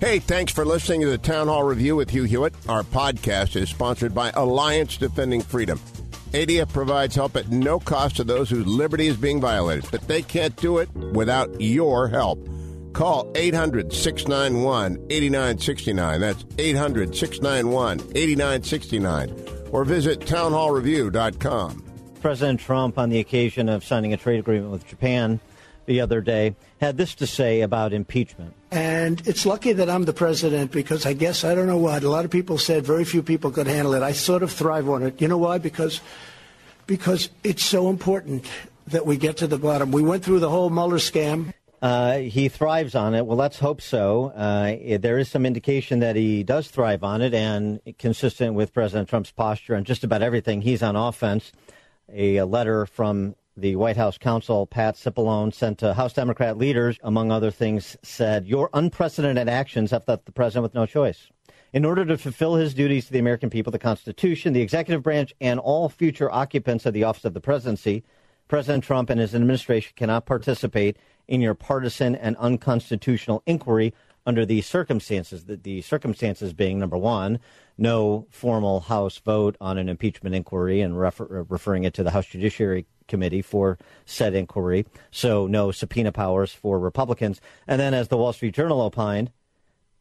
Hey, thanks for listening to the Town Hall Review with Hugh Hewitt. Our podcast is sponsored by Alliance Defending Freedom. ADF provides help at no cost to those whose liberty is being violated, but they can't do it without your help. Call 800 691 8969. That's 800 691 8969. Or visit townhallreview.com. President Trump, on the occasion of signing a trade agreement with Japan the other day, had this to say about impeachment. And it's lucky that I'm the president because I guess, I don't know what, a lot of people said very few people could handle it. I sort of thrive on it. You know why? Because, because it's so important that we get to the bottom. We went through the whole Mueller scam. Uh, he thrives on it. Well, let's hope so. Uh, there is some indication that he does thrive on it, and consistent with President Trump's posture on just about everything, he's on offense. A, a letter from the White House counsel, Pat Cipollone, sent to House Democrat leaders, among other things, said, Your unprecedented actions have left the president with no choice. In order to fulfill his duties to the American people, the Constitution, the executive branch, and all future occupants of the office of the presidency, President Trump and his administration cannot participate in your partisan and unconstitutional inquiry under these circumstances. The, the, circumstances being number one, no formal House vote on an impeachment inquiry and refer, referring it to the House Judiciary Committee for said inquiry. So no subpoena powers for Republicans. And then, as the Wall Street Journal opined,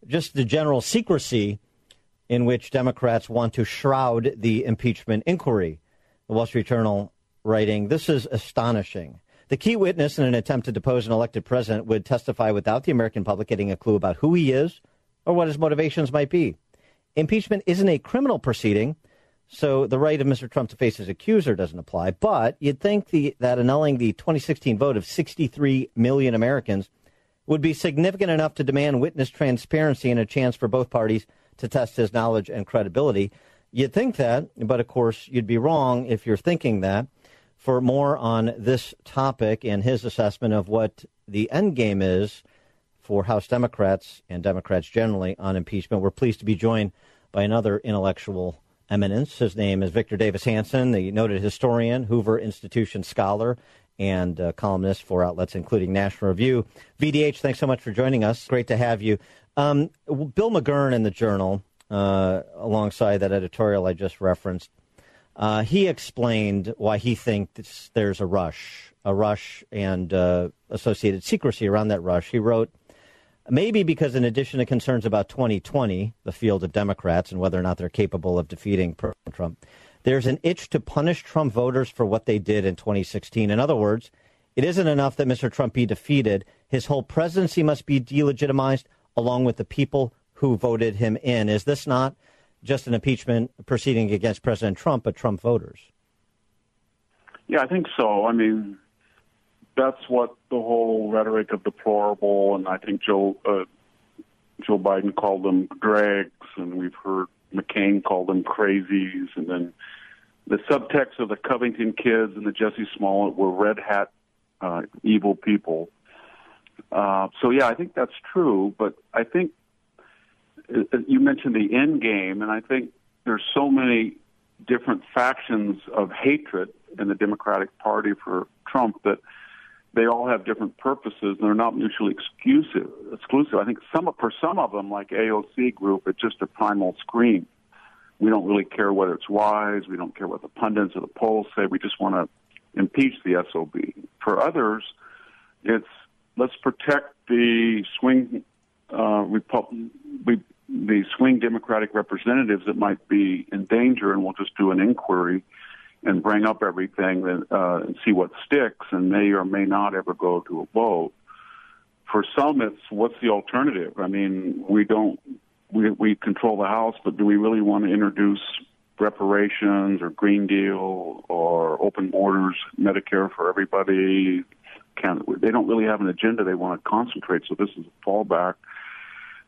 just the general secrecy in which Democrats want to shroud the impeachment inquiry. The Wall Street Journal writing, This is astonishing. The key witness in an attempt to depose an elected president would testify without the American public getting a clue about who he is or what his motivations might be. Impeachment isn't a criminal proceeding, so the right of Mr. Trump to face his accuser doesn't apply. But you'd think the, that annulling the 2016 vote of 63 million Americans would be significant enough to demand witness transparency and a chance for both parties to test his knowledge and credibility. You'd think that, but of course, you'd be wrong if you're thinking that. For more on this topic and his assessment of what the end game is for House Democrats and Democrats generally on impeachment, we're pleased to be joined by another intellectual eminence. His name is Victor Davis Hanson, the noted historian, Hoover Institution scholar, and uh, columnist for outlets including National Review. VDH, thanks so much for joining us. Great to have you. Um, Bill McGurn in the Journal, uh, alongside that editorial I just referenced, uh, he explained why he thinks there's a rush, a rush and uh, associated secrecy around that rush. He wrote, maybe because in addition to concerns about 2020, the field of Democrats and whether or not they're capable of defeating President Trump, there's an itch to punish Trump voters for what they did in 2016. In other words, it isn't enough that Mr. Trump be defeated. His whole presidency must be delegitimized along with the people who voted him in. Is this not just an impeachment proceeding against President Trump, but Trump voters. Yeah, I think so. I mean, that's what the whole rhetoric of deplorable, and I think Joe uh, Joe Biden called them dregs, and we've heard McCain call them crazies, and then the subtext of the Covington kids and the Jussie Smollett were red hat uh, evil people. Uh, so yeah, I think that's true, but I think you mentioned the end game, and I think there's so many different factions of hatred in the Democratic Party for Trump that they all have different purposes they're not mutually exclusive. Exclusive. I think some for some of them, like AOC group, it's just a primal scream. We don't really care whether it's wise. We don't care what the pundits or the polls say. We just want to impeach the SOB. For others, it's let's protect the swing uh, Republic the swing Democratic representatives that might be in danger, and we'll just do an inquiry and bring up everything that, uh, and see what sticks, and may or may not ever go to a vote. For some, it's what's the alternative? I mean, we don't we we control the House, but do we really want to introduce reparations or Green Deal or open borders, Medicare for everybody? Can, they don't really have an agenda they want to concentrate, so this is a fallback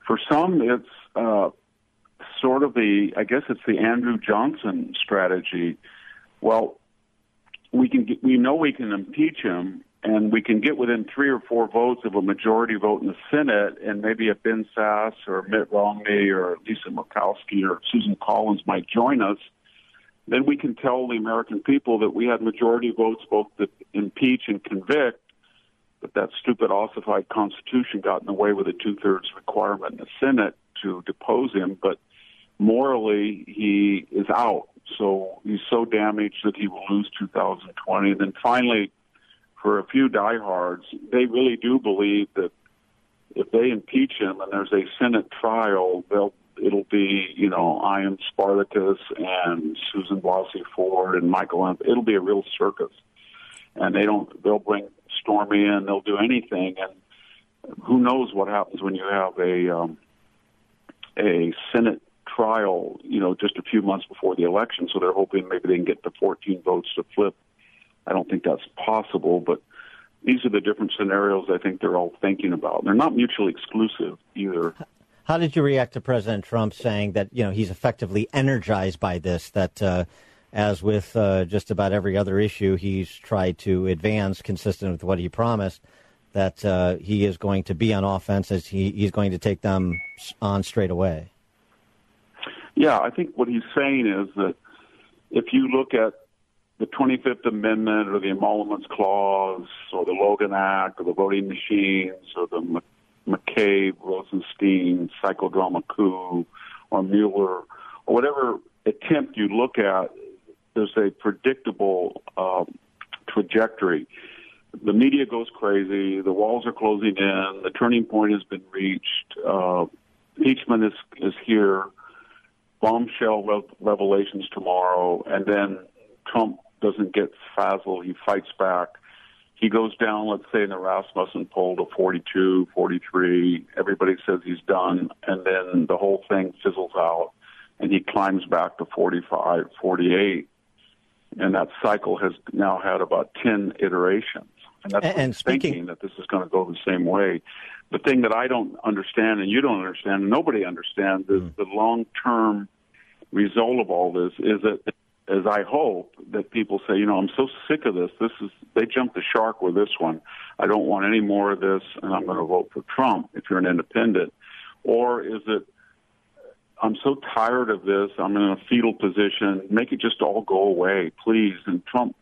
For some, it's uh, sort of the, I guess it's the Andrew Johnson strategy. Well, we can get, we know we can impeach him, and we can get within three or four votes of a majority vote in the Senate, and maybe a Ben Sasse or Mitt Romney or Lisa Murkowski or Susan Collins might join us. Then we can tell the American people that we had majority votes both to impeach and convict, but that stupid ossified Constitution got in the way with a two thirds requirement in the Senate to depose him. But morally, he is out. So he's so damaged that he will lose 2020. And then finally, for a few diehards, they really do believe that if they impeach him and there's a Senate trial, they'll it'll be you know I am Spartacus and Susan Blasey Ford and Michael. It'll be a real circus, and they don't. They'll bring Stormy in. They'll do anything, and who knows what happens when you have a um, a Senate trial. You know, just a few months before the election, so they're hoping maybe they can get the 14 votes to flip I don't think that's possible, but these are the different scenarios I think they're all thinking about. They're not mutually exclusive either. How did you react to President Trump saying that you know he's effectively energized by this? That uh, as with uh, just about every other issue, he's tried to advance consistent with what he promised. That uh, he is going to be on offense as he, he's going to take them on straight away. Yeah, I think what he's saying is that if you look at the 25th Amendment or the Emoluments Clause or the Logan Act or the voting machines or the McCabe, Rosenstein, psychodrama coup or Mueller or whatever attempt you look at, there's a predictable um, trajectory. The media goes crazy. The walls are closing in. The turning point has been reached. Uh, impeachment is, is here. Bombshell revelations tomorrow, and then Trump doesn't get frazzled. He fights back. He goes down, let's say, in the Rasmussen poll to 42, 43. Everybody says he's done. And then the whole thing fizzles out and he climbs back to 45, 48. And that cycle has now had about 10 iterations. And that's and, speaking thinking that this is going to go the same way. The thing that I don't understand and you don't understand and nobody understands is mm. the long term result of all this is that as I hope that people say, you know, I'm so sick of this. This is they jumped the shark with this one. I don't want any more of this, and I'm going to vote for Trump if you're an independent. Or is it I'm so tired of this. I'm in a fetal position. Make it just all go away, please. And Trump,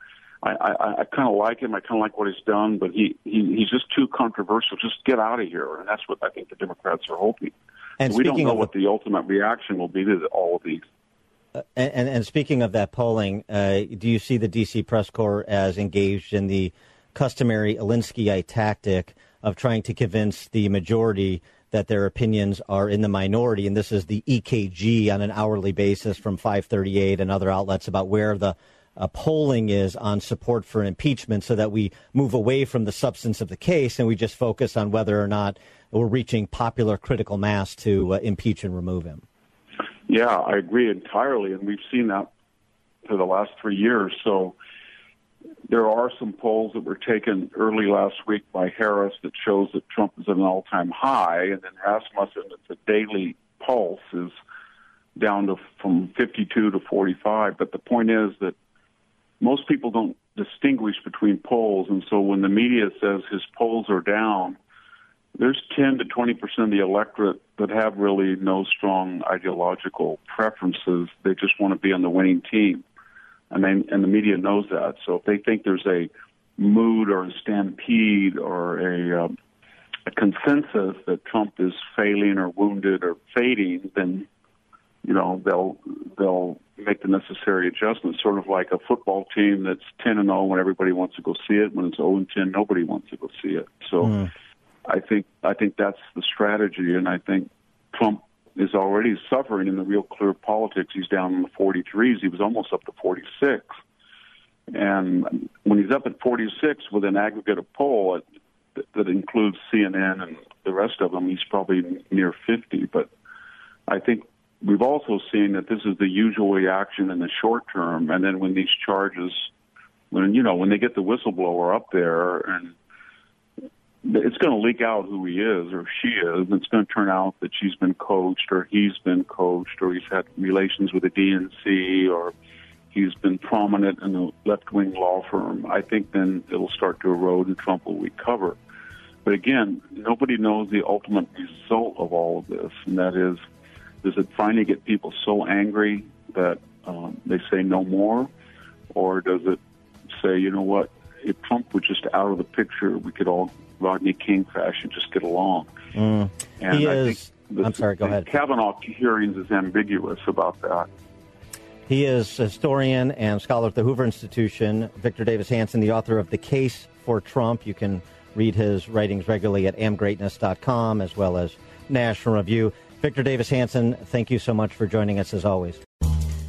I, I, I kind of like him. I kind of like what he's done, but he, he he's just too controversial. Just get out of here. And that's what I think the Democrats are hoping. And we don't know the, what the ultimate reaction will be to all of these. Uh, and, and, speaking of that polling, uh, do you see the D.C. press corps as engaged in the customary Alinskyite tactic of trying to convince the majority that their opinions are in the minority? And this is the EKG on an hourly basis from 538 and other outlets about where the uh, polling is on support for impeachment so that we move away from the substance of the case and we just focus on whether or not we're reaching popular critical mass to uh, impeach and remove him. Yeah, I agree entirely, and we've seen that for the last three years. So there are some polls that were taken early last week by Harris that shows that Trump is at an all-time high, and then Rasmussen, it's a daily pulse, is down to from 52 to 45. But the point is that most people don't distinguish between polls, and so when the media says his polls are down, there's 10 to 20 percent of the electorate that have really no strong ideological preferences. They just want to be on the winning team, and they, and the media knows that. So if they think there's a mood or a stampede or a, uh, a consensus that Trump is failing or wounded or fading, then you know they'll they'll make the necessary adjustments. Sort of like a football team that's 10 and 0 when everybody wants to go see it. When it's 0 and 10, nobody wants to go see it. So. Mm I think I think that's the strategy, and I think Trump is already suffering in the real clear politics. He's down in the 43s. He was almost up to 46. And when he's up at 46 with an aggregate of poll that, that includes CNN and the rest of them, he's probably near 50. But I think we've also seen that this is the usual reaction in the short term. And then when these charges, when you know, when they get the whistleblower up there and it's going to leak out who he is or she is, and it's going to turn out that she's been coached or he's been coached or he's had relations with the DNC or he's been prominent in a left wing law firm, I think then it'll start to erode and Trump will recover. But again, nobody knows the ultimate result of all of this, and that is does it finally get people so angry that um, they say no more, or does it say, you know what, if Trump was just out of the picture, we could all Rodney King fashion just get along? Mm. And he I is. think the, I'm sorry. Go ahead. Kavanaugh hearings is ambiguous about that. He is a historian and scholar at the Hoover Institution. Victor Davis Hanson, the author of The Case for Trump. You can read his writings regularly at amgreatness.com as well as National Review. Victor Davis Hanson, thank you so much for joining us as always.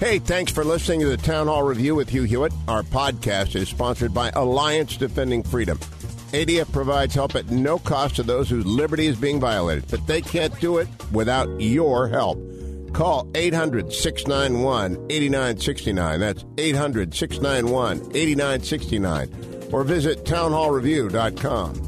Hey, thanks for listening to the Town Hall Review with Hugh Hewitt. Our podcast is sponsored by Alliance Defending Freedom. ADF provides help at no cost to those whose liberty is being violated, but they can't do it without your help. Call 800 691 8969. That's 800 691 8969. Or visit townhallreview.com.